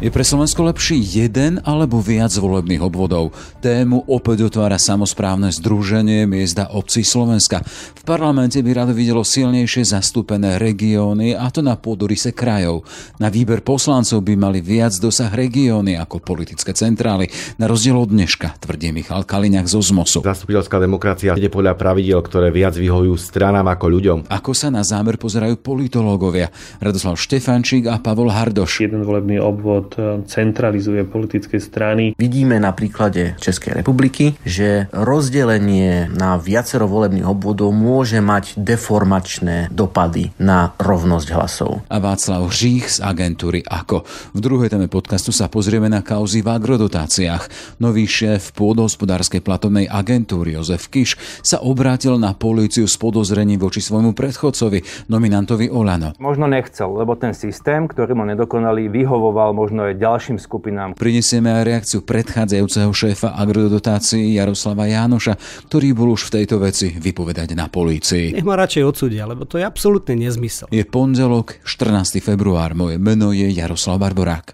Je pre Slovensko lepší jeden alebo viac volebných obvodov? Tému opäť otvára samozprávne združenie miesta obcí Slovenska. V parlamente by rado videlo silnejšie zastúpené regióny a to na pôdorise krajov. Na výber poslancov by mali viac dosah regióny ako politické centrály. Na rozdiel od dneška, tvrdí Michal Kaliňák zo ZMOSu. Zastupiteľská demokracia ide podľa pravidiel, ktoré viac vyhovujú stranám ako ľuďom. Ako sa na zámer pozerajú politológovia? Radoslav Štefančík a Pavol Hardoš. Jeden volebný obvod E, centralizuje politické strany. Vidíme na príklade Českej republiky, že rozdelenie na viacero volebných obvodov môže mať deformačné dopady na rovnosť hlasov. A Václav Hřích z agentúry AKO. V druhej téme podcastu sa pozrieme na kauzy v agrodotáciách. Nový šéf pôdohospodárskej platovnej agentúry Jozef Kiš sa obrátil na políciu s podozrením voči svojmu predchodcovi, nominantovi Olano. Možno nechcel, lebo ten systém, ktorý mu nedokonalý, vyhovoval možno možno aj ďalším skupinám. Prinesieme aj reakciu predchádzajúceho šéfa agrodotácií Jaroslava Jánoša, ktorý bol už v tejto veci vypovedať na polícii. Nech ma radšej odsudia, lebo to je absolútne nezmysel. Je pondelok, 14. február. Moje meno je Jaroslav Barborák.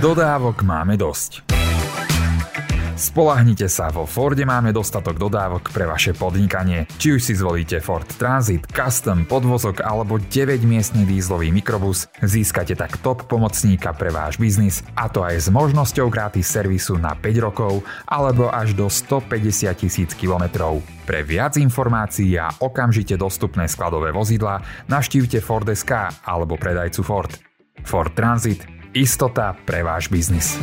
Dodávok máme dosť. Spolahnite sa, vo Forde máme dostatok dodávok pre vaše podnikanie. Či už si zvolíte Ford Transit, Custom, podvozok alebo 9-miestny dízlový mikrobus, získate tak top pomocníka pre váš biznis a to aj s možnosťou gratis servisu na 5 rokov alebo až do 150 tisíc kilometrov. Pre viac informácií a okamžite dostupné skladové vozidla navštívte Ford.sk alebo predajcu Ford. Ford Transit – istota pre váš biznis.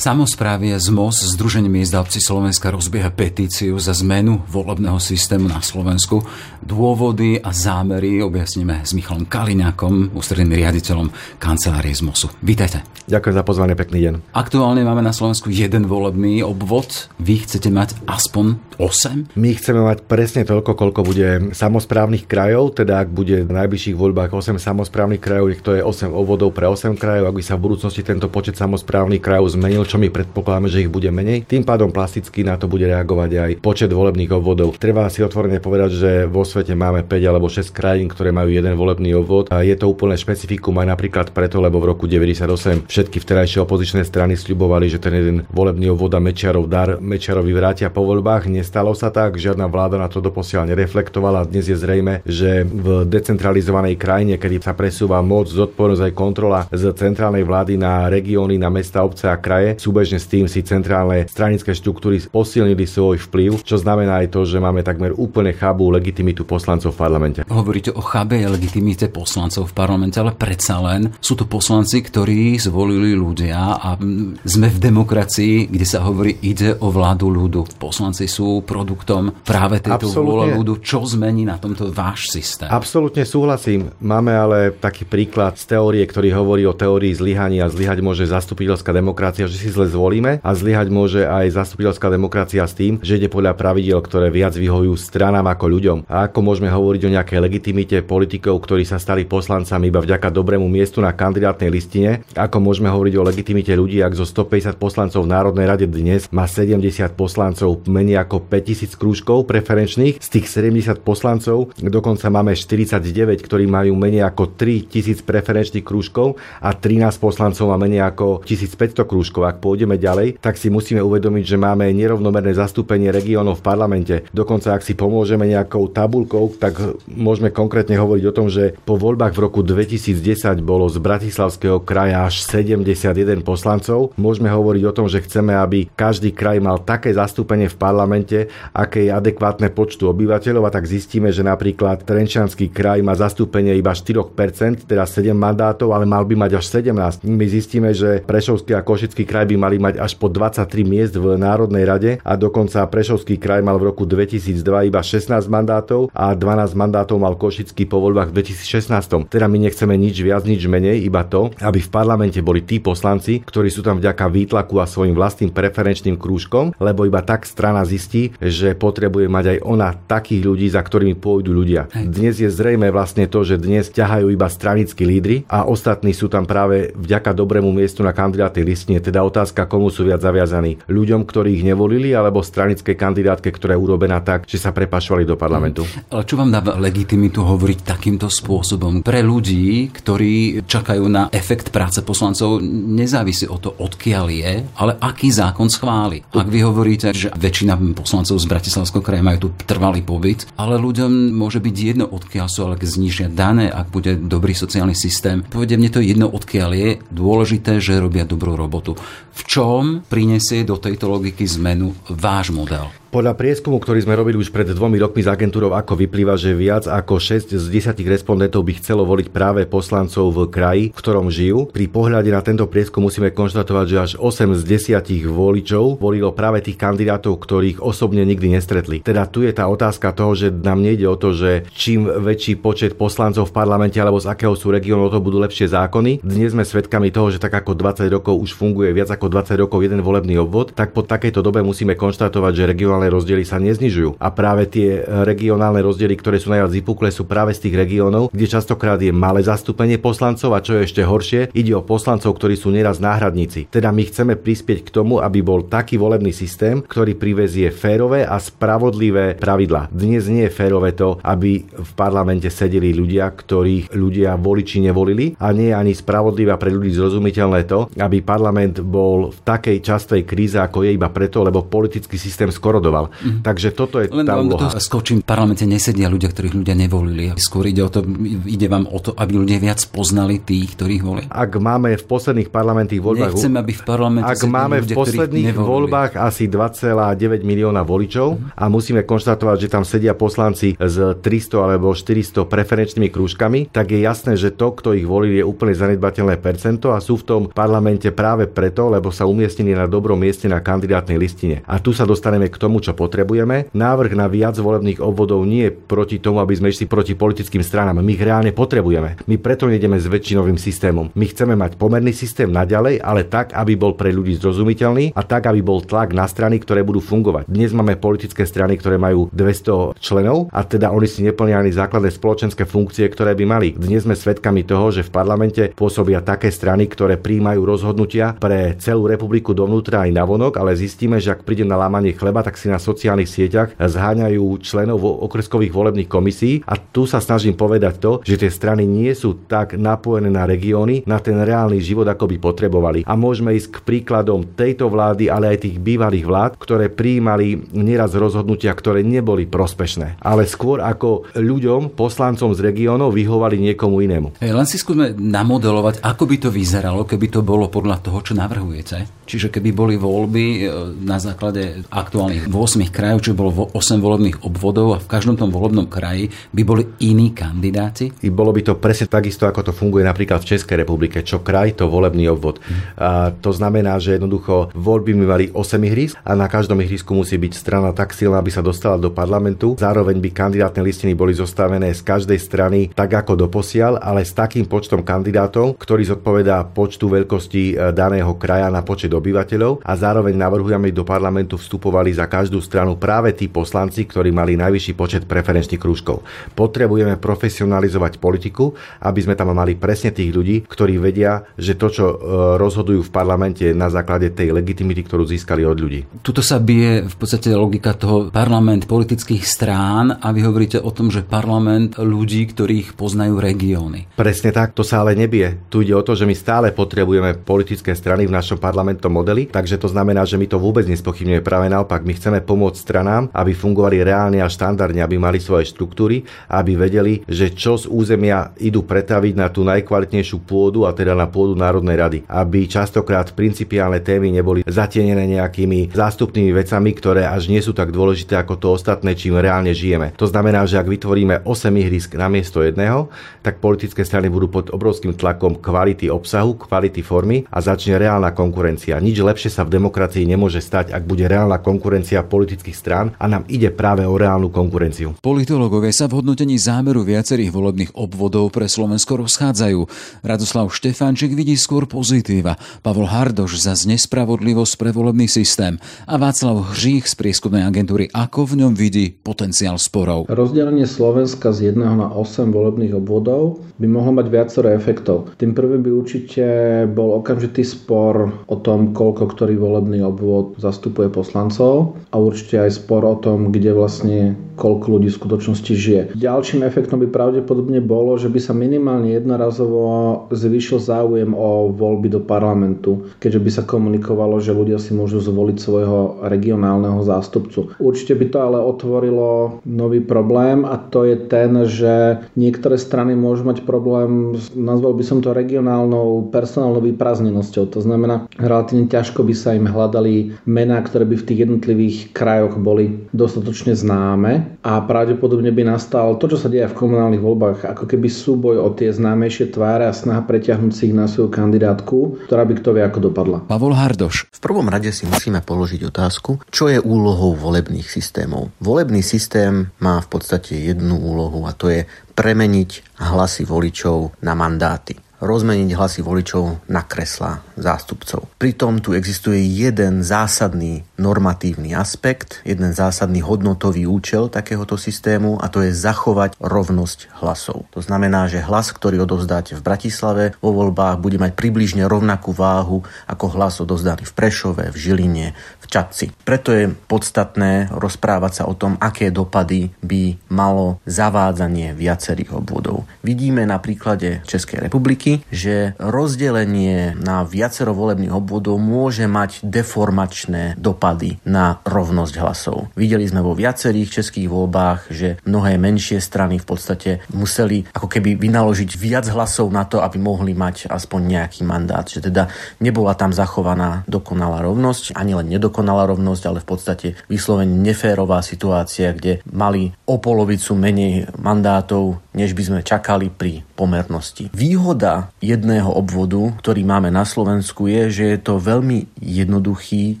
Samozprávy z MOS, Združenie miest a obci Slovenska rozbieha petíciu za zmenu volebného systému na Slovensku. Dôvody a zámery objasníme s Michalom Kaliňákom, ústredným riaditeľom kancelárie z MOSu. Vítajte. Ďakujem za pozvanie, pekný deň. Aktuálne máme na Slovensku jeden volebný obvod. Vy chcete mať aspoň 8? My chceme mať presne toľko, koľko bude samozprávnych krajov, teda ak bude v najbližších voľbách 8 samozprávnych krajov, to je 8 obvodov pre 8 krajov, ak by sa v budúcnosti tento počet samozprávnych krajov zmenil, čo my predpokladáme, že ich bude menej. Tým pádom plasticky na to bude reagovať aj počet volebných obvodov. Treba si otvorene povedať, že vo svete máme 5 alebo 6 krajín, ktoré majú jeden volebný obvod. A je to úplne špecifikum aj napríklad preto, lebo v roku 98 všetky vterajšie opozičné strany sľubovali, že ten jeden volebný obvod a Mečiarov dar Mečiarovi vrátia po voľbách. Nestalo sa tak, žiadna vláda na to doposiaľ nereflektovala. Dnes je zrejme, že v decentralizovanej krajine, kedy sa presúva moc, zodpovednosť aj kontrola z centrálnej vlády na regióny, na mesta, obce a kraje, Súbežne s tým si centrálne stranické štruktúry posilnili svoj vplyv, čo znamená aj to, že máme takmer úplne chabú legitimitu poslancov v parlamente. Hovoríte o chabej legitimite poslancov v parlamente, ale predsa len sú to poslanci, ktorí zvolili ľudia a sme v demokracii, kde sa hovorí, ide o vládu ľudu. Poslanci sú produktom práve tejto vôle ľudu. Čo zmení na tomto váš systém? Absolútne súhlasím. Máme ale taký príklad z teórie, ktorý hovorí o teórii zlyhania. Zlyhať môže zastupiteľská demokracia, že si si zle zvolíme a zlyhať môže aj zastupiteľská demokracia s tým, že ide podľa pravidiel, ktoré viac vyhojú stranám ako ľuďom. A ako môžeme hovoriť o nejakej legitimite politikov, ktorí sa stali poslancami iba vďaka dobrému miestu na kandidátnej listine, ako môžeme hovoriť o legitimite ľudí, ak zo 150 poslancov v Národnej rade dnes má 70 poslancov menej ako 5000 krúžkov preferenčných, z tých 70 poslancov dokonca máme 49, ktorí majú menej ako 3000 preferenčných krúžkov a 13 poslancov má menej ako 1500 krúžkov. Ak pôjdeme ďalej, tak si musíme uvedomiť, že máme nerovnomerné zastúpenie regiónov v parlamente. Dokonca ak si pomôžeme nejakou tabulkou, tak môžeme konkrétne hovoriť o tom, že po voľbách v roku 2010 bolo z Bratislavského kraja až 71 poslancov. Môžeme hovoriť o tom, že chceme, aby každý kraj mal také zastúpenie v parlamente, aké je adekvátne počtu obyvateľov a tak zistíme, že napríklad Trenčanský kraj má zastúpenie iba 4%, teda 7 mandátov, ale mal by mať až 17. My zistíme, že Prešovský a Košický kraj by mali mať až po 23 miest v Národnej rade a dokonca Prešovský kraj mal v roku 2002 iba 16 mandátov a 12 mandátov mal Košický po voľbách v 2016. Teda my nechceme nič viac, nič menej, iba to, aby v parlamente boli tí poslanci, ktorí sú tam vďaka výtlaku a svojim vlastným preferenčným krúžkom, lebo iba tak strana zistí, že potrebuje mať aj ona takých ľudí, za ktorými pôjdu ľudia. Dnes je zrejme vlastne to, že dnes ťahajú iba stranickí lídry a ostatní sú tam práve vďaka dobrému miestu na kandidátnej listine, teda o otázka, komu sú viac zaviazaní. Ľuďom, ktorí ich nevolili, alebo stranickej kandidátke, ktorá je urobená tak, že sa prepašovali do parlamentu. Mm. Ale čo vám dáva legitimitu hovoriť takýmto spôsobom? Pre ľudí, ktorí čakajú na efekt práce poslancov, nezávisí o to, odkiaľ je, ale aký zákon schváli. Ak vy hovoríte, že väčšina poslancov z Bratislavského kraja majú tu trvalý pobyt, ale ľuďom môže byť jedno, odkiaľ sú, ale znižia dané, ak bude dobrý sociálny systém. Povedia mne to jedno, odkiaľ je, dôležité, že robia dobrú robotu. V čom prinesie do tejto logiky zmenu váš model? Podľa prieskumu, ktorý sme robili už pred dvomi rokmi s agentúrou, ako vyplýva, že viac ako 6 z 10 respondentov by chcelo voliť práve poslancov v kraji, v ktorom žijú. Pri pohľade na tento prieskum musíme konštatovať, že až 8 z 10 voličov volilo práve tých kandidátov, ktorých osobne nikdy nestretli. Teda tu je tá otázka toho, že nám nejde o to, že čím väčší počet poslancov v parlamente alebo z akého sú regiónu, to budú lepšie zákony. Dnes sme svedkami toho, že tak ako 20 rokov už funguje viac ako 20 rokov jeden volebný obvod, tak po takejto dobe musíme konštatovať, že regionálne regionálne rozdiely sa neznižujú. A práve tie regionálne rozdiely, ktoré sú najviac vypuklé, sú práve z tých regiónov, kde častokrát je malé zastúpenie poslancov a čo je ešte horšie, ide o poslancov, ktorí sú nieraz náhradníci. Teda my chceme prispieť k tomu, aby bol taký volebný systém, ktorý privezie férové a spravodlivé pravidla. Dnes nie je férové to, aby v parlamente sedeli ľudia, ktorých ľudia voliči nevolili a nie je ani spravodlivé pre ľudí zrozumiteľné to, aby parlament bol v takej častej kríze, ako je iba preto, lebo politický systém skorodoval vyjadroval. Mm. Takže toto je Len tá úloha. To skočím, v parlamente nesedia ľudia, ktorých ľudia nevolili. Skôr ide o to, ide vám o to, aby ľudia viac poznali tých, ktorých volili. Ak máme v posledných parlamentných voľbách... Nechcem, aby v parlamente Ak máme ľudia, v posledných voľbách asi 2,9 milióna voličov mm. a musíme konštatovať, že tam sedia poslanci s 300 alebo 400 preferenčnými krúžkami, tak je jasné, že to, kto ich volí, je úplne zanedbateľné percento a sú v tom parlamente práve preto, lebo sa umiestnili na dobrom mieste na kandidátnej listine. A tu sa dostaneme k tomu, čo potrebujeme. Návrh na viac volebných obvodov nie je proti tomu, aby sme išli proti politickým stranám. My ich reálne potrebujeme. My preto nejdeme s väčšinovým systémom. My chceme mať pomerný systém naďalej, ale tak, aby bol pre ľudí zrozumiteľný a tak, aby bol tlak na strany, ktoré budú fungovať. Dnes máme politické strany, ktoré majú 200 členov a teda oni si neplnia ani základné spoločenské funkcie, ktoré by mali. Dnes sme svedkami toho, že v parlamente pôsobia také strany, ktoré príjmajú rozhodnutia pre celú republiku dovnútra aj navonok, ale zistíme, že ak príde na lámanie chleba, tak si na sociálnych sieťach zháňajú členov okreskových volebných komisí a tu sa snažím povedať to, že tie strany nie sú tak napojené na regióny, na ten reálny život, ako by potrebovali. A môžeme ísť k príkladom tejto vlády, ale aj tých bývalých vlád, ktoré prijímali nieraz rozhodnutia, ktoré neboli prospešné, ale skôr ako ľuďom, poslancom z regiónov vyhovali niekomu inému. Hey, len si skúsme namodelovať, ako by to vyzeralo, keby to bolo podľa toho, čo navrhujete. Čiže keby boli voľby e, na základe aktuálnych 8 krajov, čiže bolo 8 volebných obvodov a v každom tom volebnom kraji by boli iní kandidáti? I bolo by to presne takisto, ako to funguje napríklad v Českej republike, čo kraj, to volebný obvod. Mm. A to znamená, že jednoducho voľby by mali 8 ihrisk a na každom ihrisku musí byť strana tak silná, aby sa dostala do parlamentu. Zároveň by kandidátne listiny boli zostavené z každej strany tak ako doposiaľ, ale s takým počtom kandidátov, ktorý zodpovedá počtu veľkosti e, daného kraja na počet obyvateľov a zároveň navrhujeme do parlamentu vstupovali za každú každú stranu práve tí poslanci, ktorí mali najvyšší počet preferenčných krúžkov. Potrebujeme profesionalizovať politiku, aby sme tam mali presne tých ľudí, ktorí vedia, že to, čo e, rozhodujú v parlamente na základe tej legitimity, ktorú získali od ľudí. Tuto sa bije v podstate logika toho parlament politických strán a vy hovoríte o tom, že parlament ľudí, ktorých poznajú regióny. Presne tak, to sa ale nebie. Tu ide o to, že my stále potrebujeme politické strany v našom parlamentnom modeli, takže to znamená, že my to vôbec nespochybňujeme. Práve naopak, my chceme pomôcť stranám, aby fungovali reálne a štandardne, aby mali svoje štruktúry, aby vedeli, že čo z územia idú pretaviť na tú najkvalitnejšiu pôdu a teda na pôdu Národnej rady. Aby častokrát principiálne témy neboli zatienené nejakými zástupnými vecami, ktoré až nie sú tak dôležité ako to ostatné, čím reálne žijeme. To znamená, že ak vytvoríme 8 ihrisk na miesto jedného, tak politické strany budú pod obrovským tlakom kvality obsahu, kvality formy a začne reálna konkurencia. Nič lepšie sa v demokracii nemôže stať, ak bude reálna konkurencia politických strán a nám ide práve o reálnu konkurenciu. Politológovia sa v hodnotení zámeru viacerých volebných obvodov pre Slovensko rozchádzajú. Radoslav Štefančík vidí skôr pozitíva, Pavol Hardoš za nespravodlivosť pre volebný systém a Václav Hřích z prieskumnej agentúry Ako v ňom vidí potenciál sporov. Rozdelenie Slovenska z jedného na 8 volebných obvodov by mohlo mať viacero efektov. Tým prvým by určite bol okamžitý spor o tom, koľko ktorý volebný obvod zastupuje poslancov a určite aj spor o tom, kde vlastne koľko ľudí v skutočnosti žije. Ďalším efektom by pravdepodobne bolo, že by sa minimálne jednorazovo zvýšil záujem o voľby do parlamentu, keďže by sa komunikovalo, že ľudia si môžu zvoliť svojho regionálneho zástupcu. Určite by to ale otvorilo nový problém a to je ten, že niektoré strany môžu mať problém, nazval by som to regionálnou personálnou vyprázdnenosťou. To znamená, relatívne ťažko by sa im hľadali mená, ktoré by v tých jednotlivých krajoch boli dostatočne známe a pravdepodobne by nastal to, čo sa deje v komunálnych voľbách, ako keby súboj o tie známejšie tváre a snaha preťahnuť si ich na svoju kandidátku, ktorá by kto vie ako dopadla. Pavol Hardoš. V prvom rade si musíme položiť otázku, čo je úlohou volebných systémov. Volebný systém má v podstate jednu úlohu a to je premeniť hlasy voličov na mandáty rozmeniť hlasy voličov na kreslá zástupcov. Pritom tu existuje jeden zásadný normatívny aspekt, jeden zásadný hodnotový účel takéhoto systému a to je zachovať rovnosť hlasov. To znamená, že hlas, ktorý odovzdáte v Bratislave vo voľbách, bude mať približne rovnakú váhu ako hlas odovzdaný v Prešove, v Žiline, v Čadci. Preto je podstatné rozprávať sa o tom, aké dopady by malo zavádzanie viacerých obvodov. Vidíme na príklade Českej republiky, že rozdelenie na viacero volebných obvodov môže mať deformačné dopady na rovnosť hlasov. Videli sme vo viacerých českých voľbách, že mnohé menšie strany v podstate museli ako keby vynaložiť viac hlasov na to, aby mohli mať aspoň nejaký mandát. Že teda nebola tam zachovaná dokonalá rovnosť, ani len nedokonalá rovnosť, ale v podstate vyslovene neférová situácia, kde mali o polovicu menej mandátov, než by sme čakali pri pomernosti. Výhoda jedného obvodu, ktorý máme na Slovensku, je, že je to veľmi jednoduchý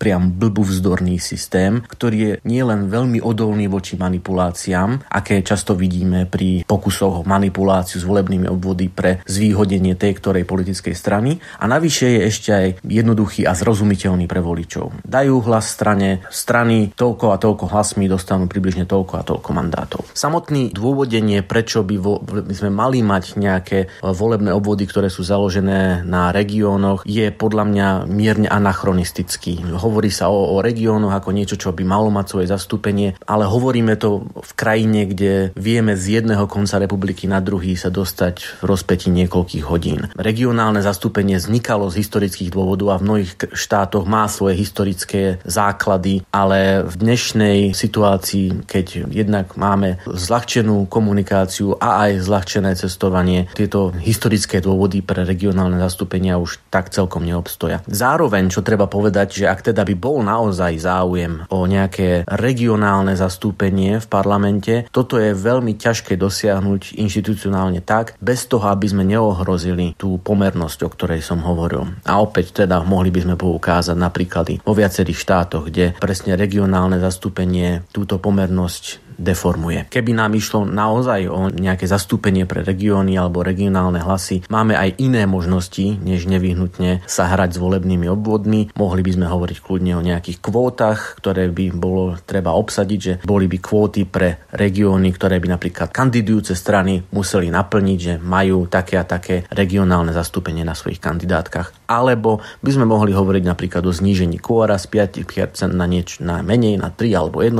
priam blbuvzdorný systém, ktorý je nielen veľmi odolný voči manipuláciám, aké často vidíme pri pokusoch o manipuláciu s volebnými obvody pre zvýhodenie tej ktorej politickej strany a navyše je ešte aj jednoduchý a zrozumiteľný pre voličov. Dajú hlas strane, strany toľko a toľko hlasmi dostanú približne toľko a toľko mandátov. Samotný dôvodenie, prečo by, vo, by sme mali mať nejaké volebné obvody, ktoré sú založené na regiónoch, je podľa mňa mierne anachronistický hovorí sa o, o regiónoch ako niečo, čo by malo mať svoje zastúpenie, ale hovoríme to v krajine, kde vieme z jedného konca republiky na druhý sa dostať v rozpeti niekoľkých hodín. Regionálne zastúpenie vznikalo z historických dôvodov a v mnohých štátoch má svoje historické základy, ale v dnešnej situácii, keď jednak máme zľahčenú komunikáciu a aj zľahčené cestovanie, tieto historické dôvody pre regionálne zastúpenia už tak celkom neobstoja. Zároveň, čo treba povedať, že ak teda by bol naozaj záujem o nejaké regionálne zastúpenie v parlamente, toto je veľmi ťažké dosiahnuť inštitucionálne tak, bez toho, aby sme neohrozili tú pomernosť, o ktorej som hovoril. A opäť teda mohli by sme poukázať napríklad vo viacerých štátoch, kde presne regionálne zastúpenie túto pomernosť deformuje. Keby nám išlo naozaj o nejaké zastúpenie pre regióny alebo regionálne hlasy, máme aj iné možnosti, než nevyhnutne sa hrať s volebnými obvodmi. Mohli by sme hovoriť kľudne o nejakých kvótach, ktoré by bolo treba obsadiť, že boli by kvóty pre regióny, ktoré by napríklad kandidujúce strany museli naplniť, že majú také a také regionálne zastúpenie na svojich kandidátkach. Alebo by sme mohli hovoriť napríklad o znížení kvóra z 5% na, nieč, na menej, na 3 alebo 1%,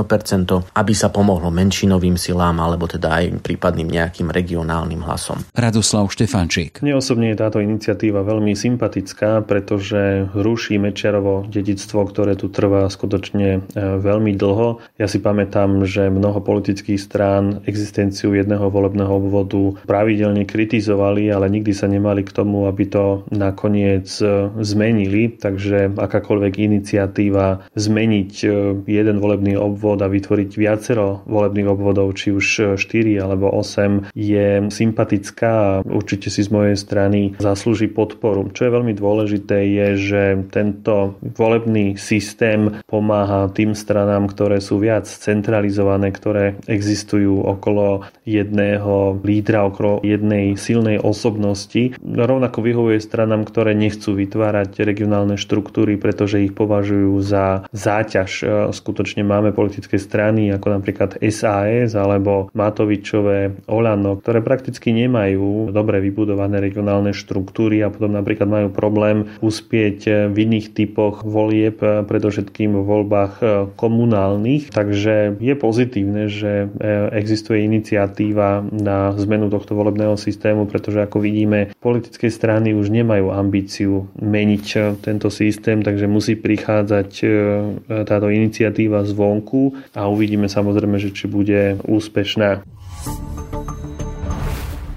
aby sa pomohlo menšinovým silám alebo teda aj prípadným nejakým regionálnym hlasom. Radoslav Štefančík. Mne osobne je táto iniciatíva veľmi sympatická, pretože ruší Mečiarovo dedictvo, ktoré tu trvá skutočne e, veľmi dlho. Ja si pamätám, že mnoho politických strán existenciu jedného volebného obvodu pravidelne kritizovali, ale nikdy sa nemali k tomu, aby to nakoniec zmenili, takže akákoľvek iniciatíva zmeniť jeden volebný obvod a vytvoriť viacero volebných obvodov, či už 4 alebo 8, je sympatická a určite si z mojej strany zaslúži podporu. Čo je veľmi dôležité je, že tento volebný systém pomáha tým stranám, ktoré sú viac centralizované, ktoré existujú okolo jedného lídra, okolo jednej silnej osobnosti. Rovnako vyhovuje stranám, ktoré nechcú vytvárať regionálne štruktúry, pretože ich považujú za záťaž. Skutočne máme politické strany ako napríklad SAS alebo Matovičové Olano, ktoré prakticky nemajú dobre vybudované regionálne štruktúry a potom napríklad majú problém uspieť v iných typoch volieb, predovšetkým v voľbách komunálnych. Takže je pozitívne, že existuje iniciatíva na zmenu tohto volebného systému, pretože ako vidíme, politické strany už nemajú ambíciu meniť tento systém, takže musí prichádzať táto iniciatíva zvonku a uvidíme samozrejme, že či bude úspešná.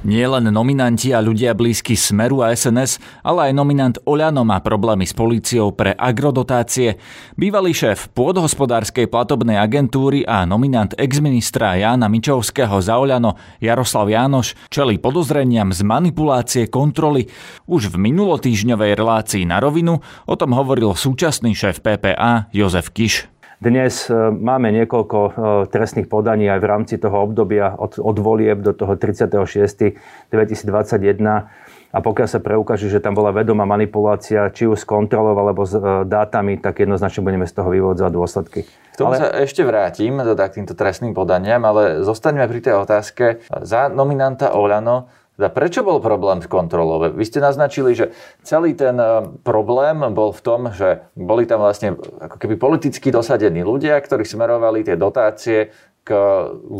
Nie len nominanti a ľudia blízky Smeru a SNS, ale aj nominant Oľano má problémy s políciou pre agrodotácie. Bývalý šéf pôdhospodárskej platobnej agentúry a nominant exministra Jána Mičovského za Oľano Jaroslav Jánoš čelí podozreniam z manipulácie kontroly. Už v minulotýžňovej relácii na rovinu o tom hovoril súčasný šéf PPA Jozef Kiš. Dnes e, máme niekoľko e, trestných podaní aj v rámci toho obdobia od, od volieb do toho 36. 2021 a pokiaľ sa preukáže, že tam bola vedomá manipulácia, či už s kontrolou alebo s e, dátami, tak jednoznačne budeme z toho vyvodzovať dôsledky. K tomu ale... sa ešte vrátim, teda k týmto trestným podaniam, ale zostaňme pri tej otázke. Za nominanta Olano teda prečo bol problém s kontrolou? Vy ste naznačili, že celý ten e, problém bol v tom, že boli tam vlastne ako keby politicky dosadení ľudia, ktorí smerovali tie dotácie k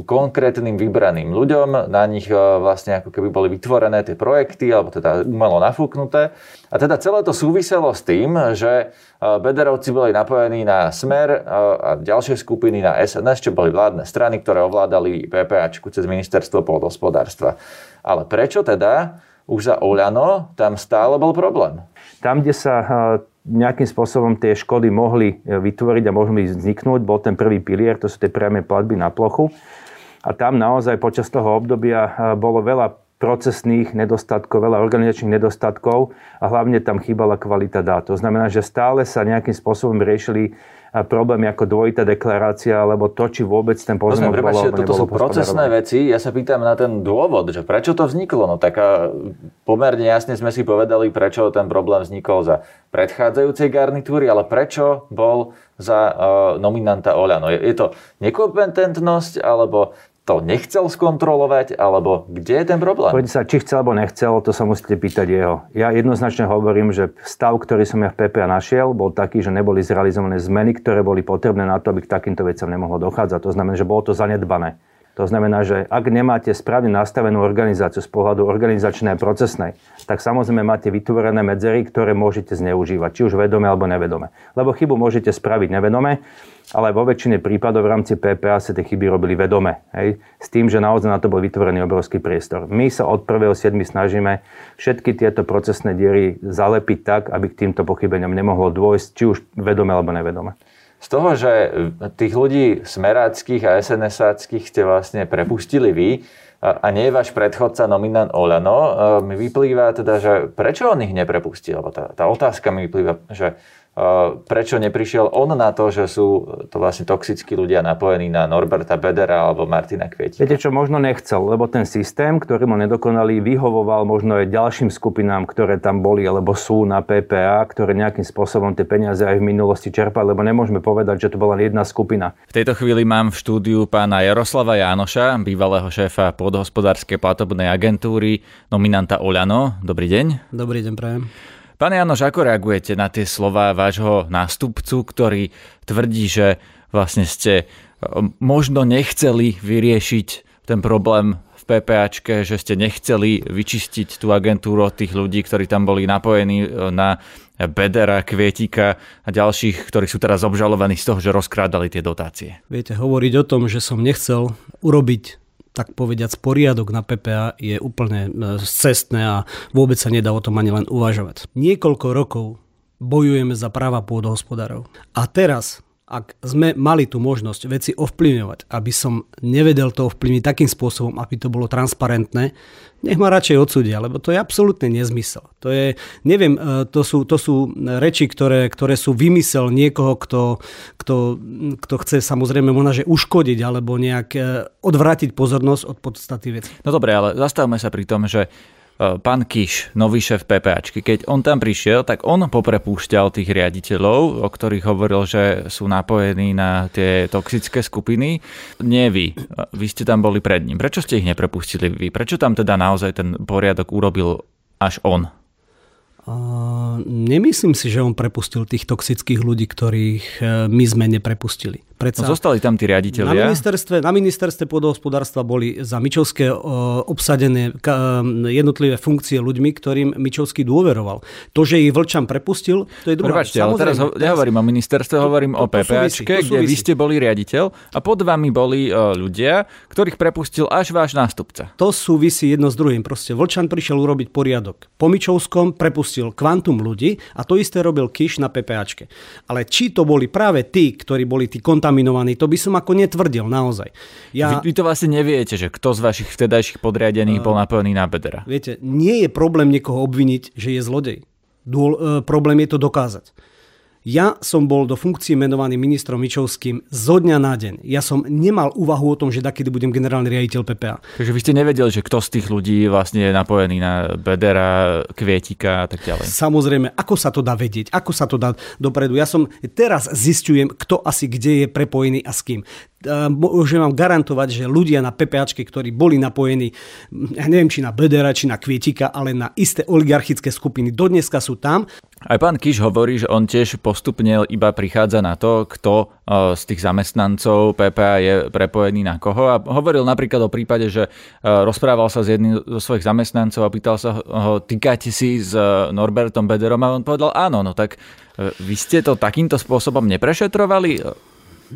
konkrétnym vybraným ľuďom. Na nich e, vlastne ako keby boli vytvorené tie projekty, alebo teda umelo nafúknuté. A teda celé to súviselo s tým, že e, Bederovci boli napojení na Smer a ďalšie skupiny na SNS, čo boli vládne strany, ktoré ovládali PPAčku cez ministerstvo pôdohospodárstva. Ale prečo teda už za Oľano tam stále bol problém? Tam, kde sa nejakým spôsobom tie škody mohli eh, vytvoriť a mohli vzniknúť, bol ten prvý pilier, to sú tie priame platby na plochu. A tam naozaj počas toho obdobia eh, bolo veľa procesných nedostatkov, veľa organizačných nedostatkov a hlavne tam chýbala kvalita dát. To znamená, že stále sa nejakým spôsobom riešili problémy ako dvojitá deklarácia, alebo to, či vôbec ten pozemok bol, alebo toto sú procesné veci. Ja sa pýtam na ten dôvod, že prečo to vzniklo. No tak pomerne jasne sme si povedali, prečo ten problém vznikol za predchádzajúcej garnitúry, ale prečo bol za uh, nominanta Oľano. Je, je to nekompetentnosť, alebo to nechcel skontrolovať, alebo kde je ten problém? Poďte sa, či chcel alebo nechcel, to sa musíte pýtať jeho. Ja jednoznačne hovorím, že stav, ktorý som ja v PPA našiel, bol taký, že neboli zrealizované zmeny, ktoré boli potrebné na to, aby k takýmto veciam nemohlo dochádzať. To znamená, že bolo to zanedbané. To znamená, že ak nemáte správne nastavenú organizáciu z pohľadu organizačnej a procesnej, tak samozrejme máte vytvorené medzery, ktoré môžete zneužívať, či už vedome alebo nevedome. Lebo chybu môžete spraviť nevedome, ale vo väčšine prípadov v rámci PPA sa tie chyby robili vedome. Hej? S tým, že naozaj na to bol vytvorený obrovský priestor. My sa od 1.7. snažíme všetky tieto procesné diery zalepiť tak, aby k týmto pochybeniam nemohlo dôjsť, či už vedome alebo nevedome. Z toho, že tých ľudí smeráckých a SNSáckých ste vlastne prepustili vy a nie je váš predchodca nominant Olano, mi vyplýva teda, že prečo on ich neprepustil? Lebo tá, tá otázka mi vyplýva, že prečo neprišiel on na to, že sú to vlastne toxickí ľudia napojení na Norberta Bedera alebo Martina Kvietika. Viete čo, možno nechcel, lebo ten systém, ktorý mu nedokonalý, vyhovoval možno aj ďalším skupinám, ktoré tam boli alebo sú na PPA, ktoré nejakým spôsobom tie peniaze aj v minulosti čerpali, lebo nemôžeme povedať, že to bola jedna skupina. V tejto chvíli mám v štúdiu pána Jaroslava Jánoša, bývalého šéfa podhospodárskej platobnej agentúry, nominanta Oľano. Dobrý deň. Dobrý deň, prajem. Pane Janoš, ako reagujete na tie slova vášho nástupcu, ktorý tvrdí, že vlastne ste možno nechceli vyriešiť ten problém v PPAčke, že ste nechceli vyčistiť tú agentúru od tých ľudí, ktorí tam boli napojení e, na Bedera, Kvietika a ďalších, ktorí sú teraz obžalovaní z toho, že rozkrádali tie dotácie. Viete, hovoriť o tom, že som nechcel urobiť tak povediať poriadok na PPA je úplne cestné a vôbec sa nedá o tom ani len uvažovať. Niekoľko rokov bojujeme za práva pôdohospodárov. A teraz ak sme mali tú možnosť veci ovplyvňovať, aby som nevedel to ovplyvniť takým spôsobom, aby to bolo transparentné, nech ma radšej odsudia, lebo to je absolútne nezmysel. To je, neviem, e, to sú, to sú reči, ktoré, ktoré sú vymysel niekoho, kto, kto, kto chce samozrejme možno, že uškodiť alebo nejak e, odvrátiť pozornosť od podstaty veci. No dobre, ale zastavme sa pri tom, že pán Kiš, nový šéf PPAčky, keď on tam prišiel, tak on poprepúšťal tých riaditeľov, o ktorých hovoril, že sú napojení na tie toxické skupiny. Nie vy. Vy ste tam boli pred ním. Prečo ste ich neprepustili vy? Prečo tam teda naozaj ten poriadok urobil až on? Uh, nemyslím si, že on prepustil tých toxických ľudí, ktorých e, my sme neprepustili. Predsa no zostali tam tí riaditeľia. Na ministerstve, na ministerstve pôdohospodárstva boli za Mičovské obsadené jednotlivé funkcie ľuďmi, ktorým Mičovský dôveroval. To, že ich Vlčan prepustil, to je druhá Prepačte, ale teraz ho, nehovorím o ministerstve, to, hovorím to, to, o PPAčke, kde vy ste boli riaditeľ a pod vami boli ľudia, ktorých prepustil až váš nástupca. To súvisí jedno s druhým. Proste Vlčan prišiel urobiť poriadok. Po Mičovskom prepustil kvantum ľudí a to isté robil Kiš na PPAčke. Ale či to boli práve tí, ktorí boli tí kontaminovaní kontaminovaný. To by som ako netvrdil, naozaj. Ja... Vy, vy to vlastne neviete, že kto z vašich vtedajších podriadených uh, bol napojený na Bedera. Viete, nie je problém niekoho obviniť, že je zlodej. Dôl, uh, problém je to dokázať. Ja som bol do funkcie menovaný ministrom Mičovským zo dňa na deň. Ja som nemal úvahu o tom, že takedy budem generálny riaditeľ PPA. Takže vy ste nevedeli, že kto z tých ľudí vlastne je napojený na Bedera, Kvietika a tak ďalej. Samozrejme, ako sa to dá vedieť, ako sa to dá dopredu. Ja som teraz zistujem, kto asi kde je prepojený a s kým môžem vám garantovať, že ľudia na PPAčke, ktorí boli napojení, ja neviem, či na Bedera, či na Kvietika, ale na isté oligarchické skupiny, dodneska sú tam. Aj pán Kiš hovorí, že on tiež postupne iba prichádza na to, kto z tých zamestnancov PPA je prepojený na koho. A hovoril napríklad o prípade, že rozprával sa s jedným zo svojich zamestnancov a pýtal sa ho, týkate si s Norbertom Bederom a on povedal áno, no tak e, vy ste to takýmto spôsobom neprešetrovali?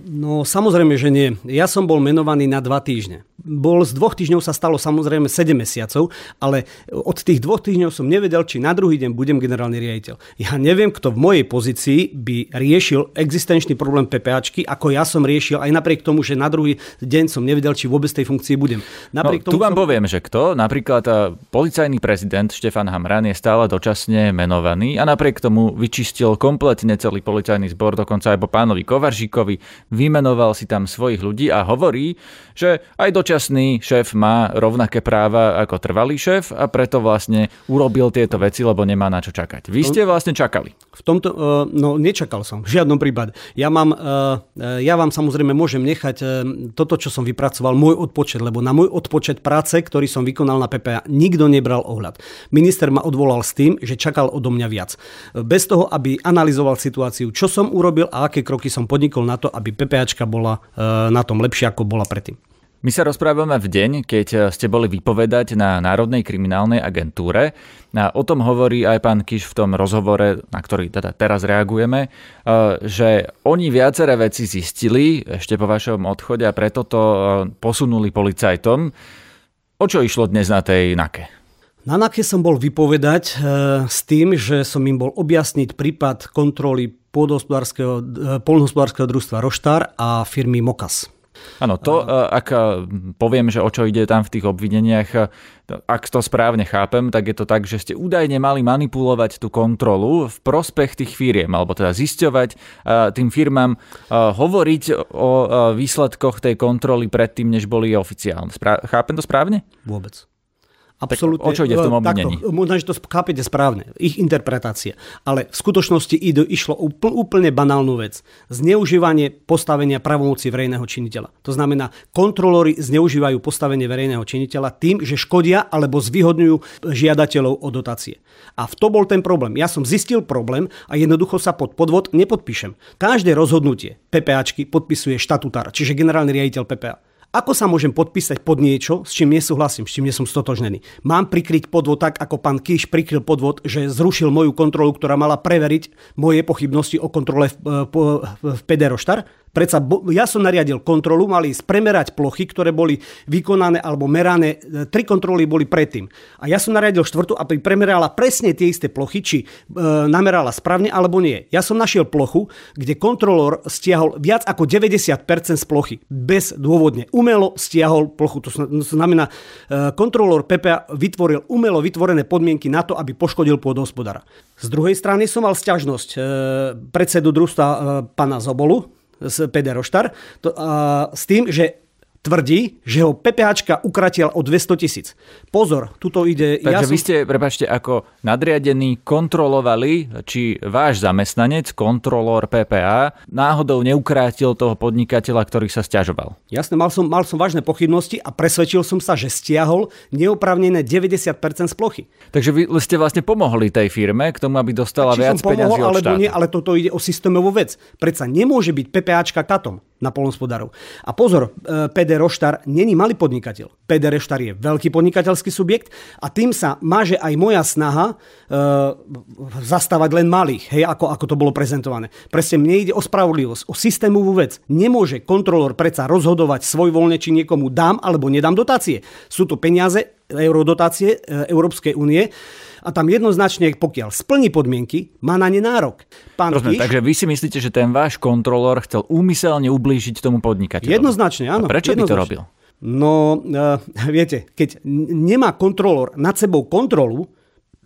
No samozrejme, že nie. Ja som bol menovaný na dva týždne. Bol z dvoch týždňov sa stalo samozrejme 7 mesiacov, ale od tých dvoch týždňov som nevedel, či na druhý deň budem generálny riaditeľ. Ja neviem, kto v mojej pozícii by riešil existenčný problém PPAčky, ako ja som riešil, aj napriek tomu, že na druhý deň som nevedel, či vôbec tej funkcii budem. Napriek no, tomu tu vám som... poviem, že kto. Napríklad policajný prezident Štefan Hamran je stále dočasne menovaný a napriek tomu vyčistil kompletne celý policajný zbor, dokonca aj po pánovi Kovaržíkovi, vymenoval si tam svojich ľudí a hovorí, že aj dočasný šéf má rovnaké práva ako trvalý šéf a preto vlastne urobil tieto veci, lebo nemá na čo čakať. Vy ste vlastne čakali. V tomto, e, no nečakal som, v žiadnom prípade. Ja, mám, e, e, ja vám samozrejme môžem nechať toto, čo som vypracoval, môj odpočet, lebo na môj odpočet práce, ktorý som vykonal na PPA, nikto nebral ohľad. Minister ma odvolal s tým, že čakal odo mňa viac. Bez toho, aby analyzoval situáciu, čo som urobil a aké kroky som podnikol na to, aby PPAčka bola na tom lepšie, ako bola predtým. My sa rozprávame v deň, keď ste boli vypovedať na Národnej kriminálnej agentúre. A o tom hovorí aj pán Kiš v tom rozhovore, na ktorý teda teraz reagujeme, e, že oni viaceré veci zistili ešte po vašom odchode a preto to e, posunuli policajtom. O čo išlo dnes na tej NAKE? Na NAKE som bol vypovedať s tým, že som im bol objasniť prípad kontroly polnohospodárskeho družstva Roštár a firmy Mokas. Áno, to, e, ak e, poviem, že o čo ide tam v tých obvineniach, ak to správne chápem, tak je to tak, že ste údajne mali manipulovať tú kontrolu v prospech tých firiem, alebo teda zisťovať tým firmám, hovoriť o výsledkoch tej kontroly predtým, než boli oficiálne. Chápem to správne? Vôbec. Absolutne. o čo ide v tom obvinení? Takto, možno, že to chápete správne, ich interpretácia. Ale v skutočnosti ide, išlo úpl, úplne banálnu vec. Zneužívanie postavenia pravomoci verejného činiteľa. To znamená, kontrolóri zneužívajú postavenie verejného činiteľa tým, že škodia alebo zvyhodňujú žiadateľov o dotácie. A v to bol ten problém. Ja som zistil problém a jednoducho sa pod podvod nepodpíšem. Každé rozhodnutie PPAčky podpisuje štatutár, čiže generálny riaditeľ PPA. Ako sa môžem podpísať pod niečo, s čím nesúhlasím, s čím nie som stotožnený? Mám prikryť podvod tak, ako pán Kíš prikryl podvod, že zrušil moju kontrolu, ktorá mala preveriť moje pochybnosti o kontrole v, v, v PD Roštar? Predsa ja som nariadil kontrolu, mali ísť premerať plochy, ktoré boli vykonané alebo merané. E, tri kontroly boli predtým. A ja som nariadil štvrtú, aby premerala presne tie isté plochy, či e, namerala správne alebo nie. Ja som našiel plochu, kde kontrolór stiahol viac ako 90% z plochy. Bez dôvodne. Umelo stiahol plochu. To znamená, e, kontrolór PPA vytvoril umelo vytvorené podmienky na to, aby poškodil pôdohospodára. Z druhej strany som mal sťažnosť e, predsedu družstva e, pana Zobolu, z PD Roštar, to, a, s tým, že tvrdí, že ho PPHčka ukratil o 200 tisíc. Pozor, tuto ide... Takže ja som... vy ste, prepačte, ako nadriadení kontrolovali, či váš zamestnanec, kontrolór PPA, náhodou neukrátil toho podnikateľa, ktorý sa stiažoval. Jasne, mal som, mal som vážne pochybnosti a presvedčil som sa, že stiahol neoprávnené 90% z plochy. Takže vy ste vlastne pomohli tej firme k tomu, aby dostala viac peniazí od alebo nie, ale toto ide o systémovú vec. Predsa nemôže byť PPAčka katom na polnospodárov. A pozor, e, PD Roštar není malý podnikateľ. PD Roštar je veľký podnikateľský subjekt a tým sa máže aj moja snaha e, zastávať len malých, hej, ako, ako to bolo prezentované. Presne mne ide o spravodlivosť, o systémovú vec. Nemôže kontrolór predsa rozhodovať svoj voľne, či niekomu dám alebo nedám dotácie. Sú to peniaze, eurodotácie e, Európskej únie a tam jednoznačne, pokiaľ splní podmienky, má na ne nárok. Pán Rozumiem, Kiš, takže vy si myslíte, že ten váš kontrolór chcel úmyselne ublížiť tomu podnikateľovi? Jednoznačne, áno. A prečo by to robil? No, uh, viete, keď nemá kontrolór nad sebou kontrolu,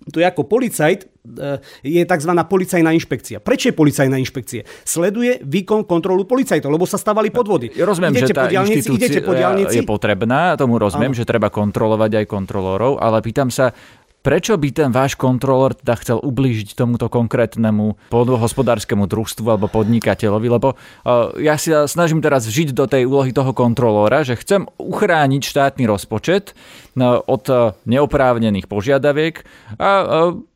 to je ako policajt, e, je tzv. policajná inšpekcia. Prečo je policajná inšpekcia? Sleduje výkon kontrolu policajtov, lebo sa stávali podvody. Ja rozumiem, idete že tá diálnici, inštitúcia po je potrebná, tomu rozumiem, ano. že treba kontrolovať aj kontrolórov, ale pýtam sa, Prečo by ten váš kontrolór teda chcel ublížiť tomuto konkrétnemu pôdohospodárskému družstvu alebo podnikateľovi? Lebo uh, ja si snažím teraz žiť do tej úlohy toho kontrolóra, že chcem uchrániť štátny rozpočet uh, od uh, neoprávnených požiadaviek a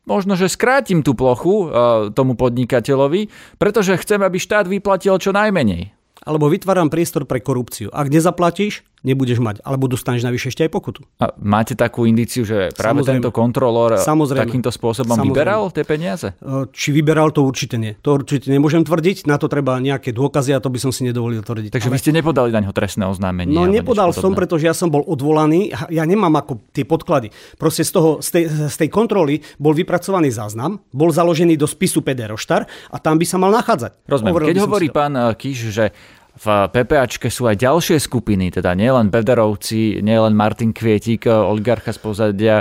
možno, že skrátim tú plochu tomu podnikateľovi, pretože chcem, aby štát vyplatil čo najmenej. Alebo vytváram priestor pre korupciu. Ak nezaplatíš, nebudeš mať, alebo dostaneš navyše ešte aj pokutu. A máte takú indíciu, že práve Samozrejme. tento kontrolór Samozrejme. takýmto spôsobom Samozrejme. vyberal tie peniaze? Či vyberal, to určite nie. To určite nemôžem tvrdiť, na to treba nejaké dôkazy a to by som si nedovolil tvrdiť. Takže Ale... vy ste nepodali na ňo trestné oznámenie? No nepodal som, pretože ja som bol odvolaný, ja nemám ako tie podklady. Proste z, toho, z, tej, z tej kontroly bol vypracovaný záznam, bol založený do spisu PD Roštar a tam by sa mal nachádzať. Rozumiem. Keď hovorí pán Kiš, že v PPAčke sú aj ďalšie skupiny, teda nielen Bederovci, nielen Martin Kvietik, oligarcha z pozadia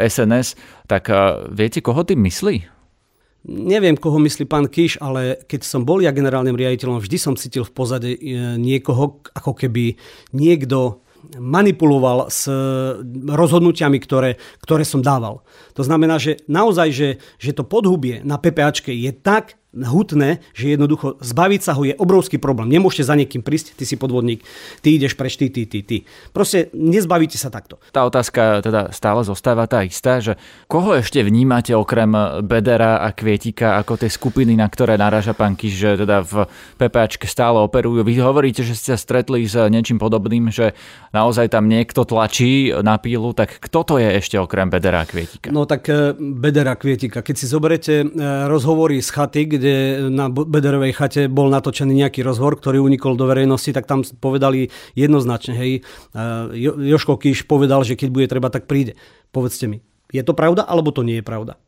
SNS, tak viete, koho tým myslí? Neviem, koho myslí pán Kiš, ale keď som bol ja generálnym riaditeľom, vždy som cítil v pozadí e, niekoho, ako keby niekto manipuloval s rozhodnutiami, ktoré, ktoré som dával. To znamená, že naozaj, že, že to podhubie na PPAčke je tak hutné, že jednoducho zbaviť sa ho je obrovský problém. Nemôžete za niekým prísť, ty si podvodník, ty ideš preč, ty, ty, ty, ty. Proste nezbavíte sa takto. Tá otázka teda stále zostáva tá istá, že koho ešte vnímate okrem Bedera a Kvietika ako tie skupiny, na ktoré naráža pán Kiš, že teda v PPAčke stále operujú. Vy hovoríte, že ste sa stretli s niečím podobným, že naozaj tam niekto tlačí na pílu, tak kto to je ešte okrem Bedera a Kvietika? No tak eh, Bedera a Kvietika. Keď si zoberete eh, rozhovory z chaty, kde na Bederovej chate bol natočený nejaký rozhovor, ktorý unikol do verejnosti, tak tam povedali jednoznačne, hej, Joško Kíš povedal, že keď bude treba, tak príde. Povedzte mi, je to pravda, alebo to nie je pravda?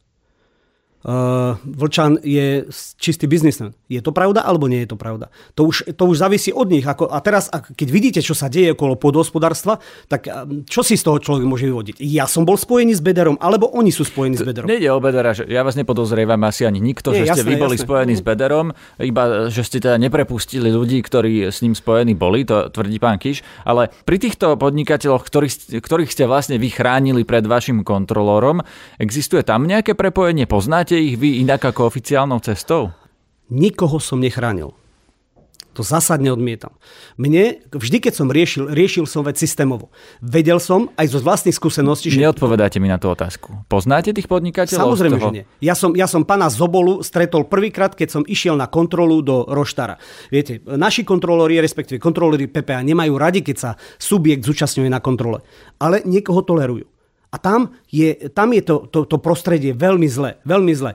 Uh, Vlčan je čistý biznismen. Je to pravda alebo nie je to pravda? To už, to už závisí od nich. Ako, a teraz, keď vidíte, čo sa deje okolo podhospodárstva, tak čo si z toho človek môže vyvodiť? Ja som bol spojený s Bederom, alebo oni sú spojení s Bederom? Nejde o Bedera, že ja vás nepodozrievam asi ani nikto, Nie, že ste vy boli jasné. spojení s Bederom, iba že ste teda neprepustili ľudí, ktorí s ním spojení boli, to tvrdí pán Kiš, ale pri týchto podnikateľoch, ktorých, ktorých ste vlastne vychránili pred vašim kontrolórom, existuje tam nejaké prepojenie? Poznáte Chránite ich vy inak ako oficiálnou cestou? Nikoho som nechránil. To zásadne odmietam. Mne, vždy keď som riešil, riešil som vec systémovo. Vedel som aj zo vlastných skúseností, že... Neodpovedáte mi na tú otázku. Poznáte tých podnikateľov? Samozrejme, že nie. Ja som, ja som pána Zobolu stretol prvýkrát, keď som išiel na kontrolu do Roštara. Viete, naši kontrolóri, respektíve kontrolóri PPA, nemajú radi, keď sa subjekt zúčastňuje na kontrole. Ale niekoho tolerujú. A tam je, tam je to, to, to prostredie veľmi zlé. Veľmi zlé.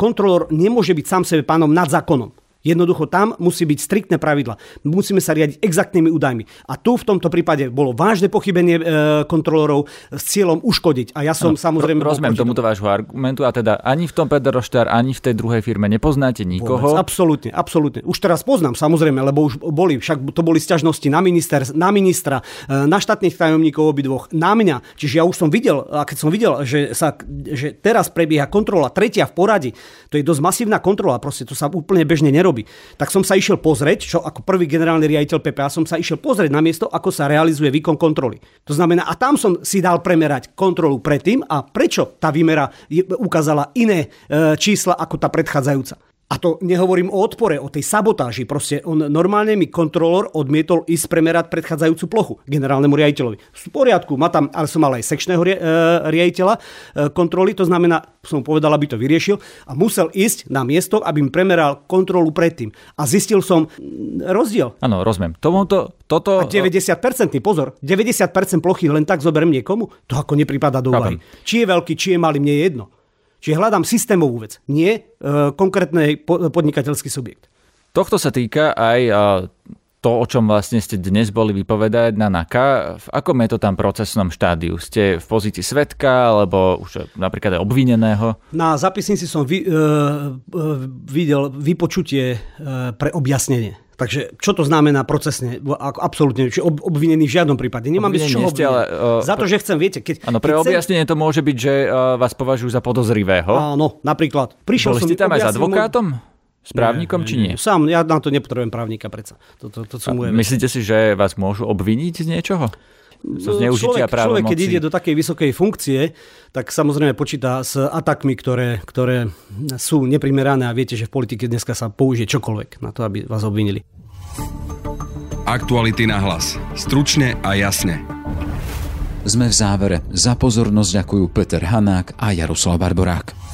Kontrolór nemôže byť sám sebe pánom nad zákonom. Jednoducho tam musí byť striktné pravidla. Musíme sa riadiť exaktnými údajmi. A tu v tomto prípade bolo vážne pochybenie e, kontrolorov s cieľom uškodiť. A ja som ano, samozrejme... Rozumiem tomuto vášho argumentu a teda ani v tom Peter Roštár, ani v tej druhej firme nepoznáte nikoho. Vôbec, absolútne, absolútne. Už teraz poznám, samozrejme, lebo už boli, však to boli sťažnosti na, minister, na ministra, e, na štátnych tajomníkov obidvoch, na mňa. Čiže ja už som videl, a keď som videl, že, sa, že teraz prebieha kontrola, tretia v poradí, to je dosť masívna kontrola, proste to sa úplne bežne nerobí. Tak som sa išiel pozrieť, čo ako prvý generálny riaditeľ PPA som sa išiel pozrieť na miesto, ako sa realizuje výkon kontroly. To znamená, a tam som si dal premerať kontrolu predtým a prečo tá výmera ukázala iné e, čísla ako tá predchádzajúca. A to nehovorím o odpore, o tej sabotáži. Proste on normálne mi kontrolor odmietol ísť premerať predchádzajúcu plochu generálnemu riaditeľovi. V poriadku, má tam, ale som mal aj sekčného e, riaditeľa e, kontroly, to znamená, som povedal, aby to vyriešil a musel ísť na miesto, aby mi premeral kontrolu predtým. A zistil som mm, rozdiel. Áno, rozumiem. Tomuto, toto... A 90%, pozor, 90% plochy len tak zoberiem niekomu, to ako nepripada do úvahy. Či je veľký, či je malý, mne je jedno. Čiže hľadám systémovú vec, nie e, konkrétny podnikateľský subjekt. Tohto sa týka aj e, to, o čom vlastne ste dnes boli vypovedať na NAKA. V akom je to tam procesnom štádiu? Ste v pozícii svetka, alebo už napríklad aj obvineného? Na zapisnici som vy, uh, videl vypočutie pre objasnenie. Takže čo to znamená procesne? Absolútne, či obvinený v žiadnom prípade. Nemám byť čo ste, ale, uh, Za to, že chcem, viete, keď... Áno, pre keď objasnenie chcem... to môže byť, že uh, vás považujú za podozrivého. Áno, napríklad. Prišiel Boli som, ste tam aj s advokátom? S právnikom, nie, či nie? nie? Sám, ja na to nepotrebujem právnika predsa. To, to, to, to myslíte si, že vás môžu obviniť z niečoho? Zo zneužitia človek, človek, keď ide do takej vysokej funkcie, tak samozrejme počíta s atakmi, ktoré, ktoré sú neprimerané a viete, že v politike dneska sa použije čokoľvek na to, aby vás obvinili. Aktuality na hlas. Stručne a jasne. Sme v závere. Za pozornosť ďakujú Peter Hanák a Jaroslav Barborák.